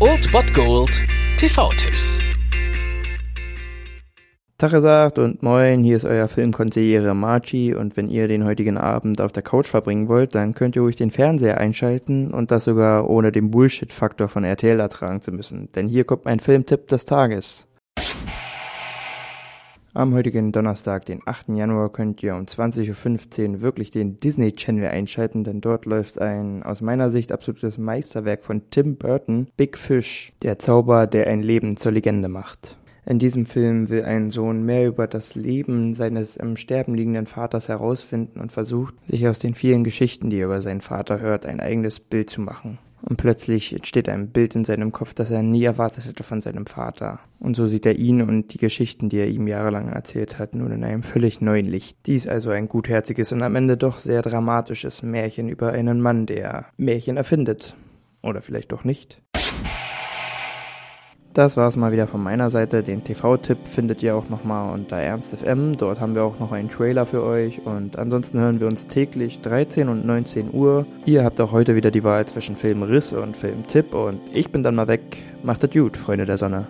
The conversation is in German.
Old Bot Gold TV-Tipps. Tag gesagt und moin, hier ist euer Filmkonsigliere Marchi und wenn ihr den heutigen Abend auf der Couch verbringen wollt, dann könnt ihr ruhig den Fernseher einschalten und das sogar ohne den Bullshit-Faktor von RTL ertragen zu müssen, denn hier kommt mein Filmtipp des Tages. Am heutigen Donnerstag, den 8. Januar, könnt ihr um 20.15 Uhr wirklich den Disney Channel einschalten, denn dort läuft ein aus meiner Sicht absolutes Meisterwerk von Tim Burton, Big Fish, der Zauber, der ein Leben zur Legende macht. In diesem Film will ein Sohn mehr über das Leben seines im Sterben liegenden Vaters herausfinden und versucht, sich aus den vielen Geschichten, die er über seinen Vater hört, ein eigenes Bild zu machen. Und plötzlich entsteht ein Bild in seinem Kopf, das er nie erwartet hätte von seinem Vater. Und so sieht er ihn und die Geschichten, die er ihm jahrelang erzählt hat, nun in einem völlig neuen Licht. Dies also ein gutherziges und am Ende doch sehr dramatisches Märchen über einen Mann, der Märchen erfindet. Oder vielleicht doch nicht. Das war es mal wieder von meiner Seite. Den TV-Tipp findet ihr auch nochmal unter Ernst.fm. Dort haben wir auch noch einen Trailer für euch. Und ansonsten hören wir uns täglich 13 und 19 Uhr. Ihr habt auch heute wieder die Wahl zwischen Filmriss und Filmtipp. Und ich bin dann mal weg. Macht es gut, Freunde der Sonne.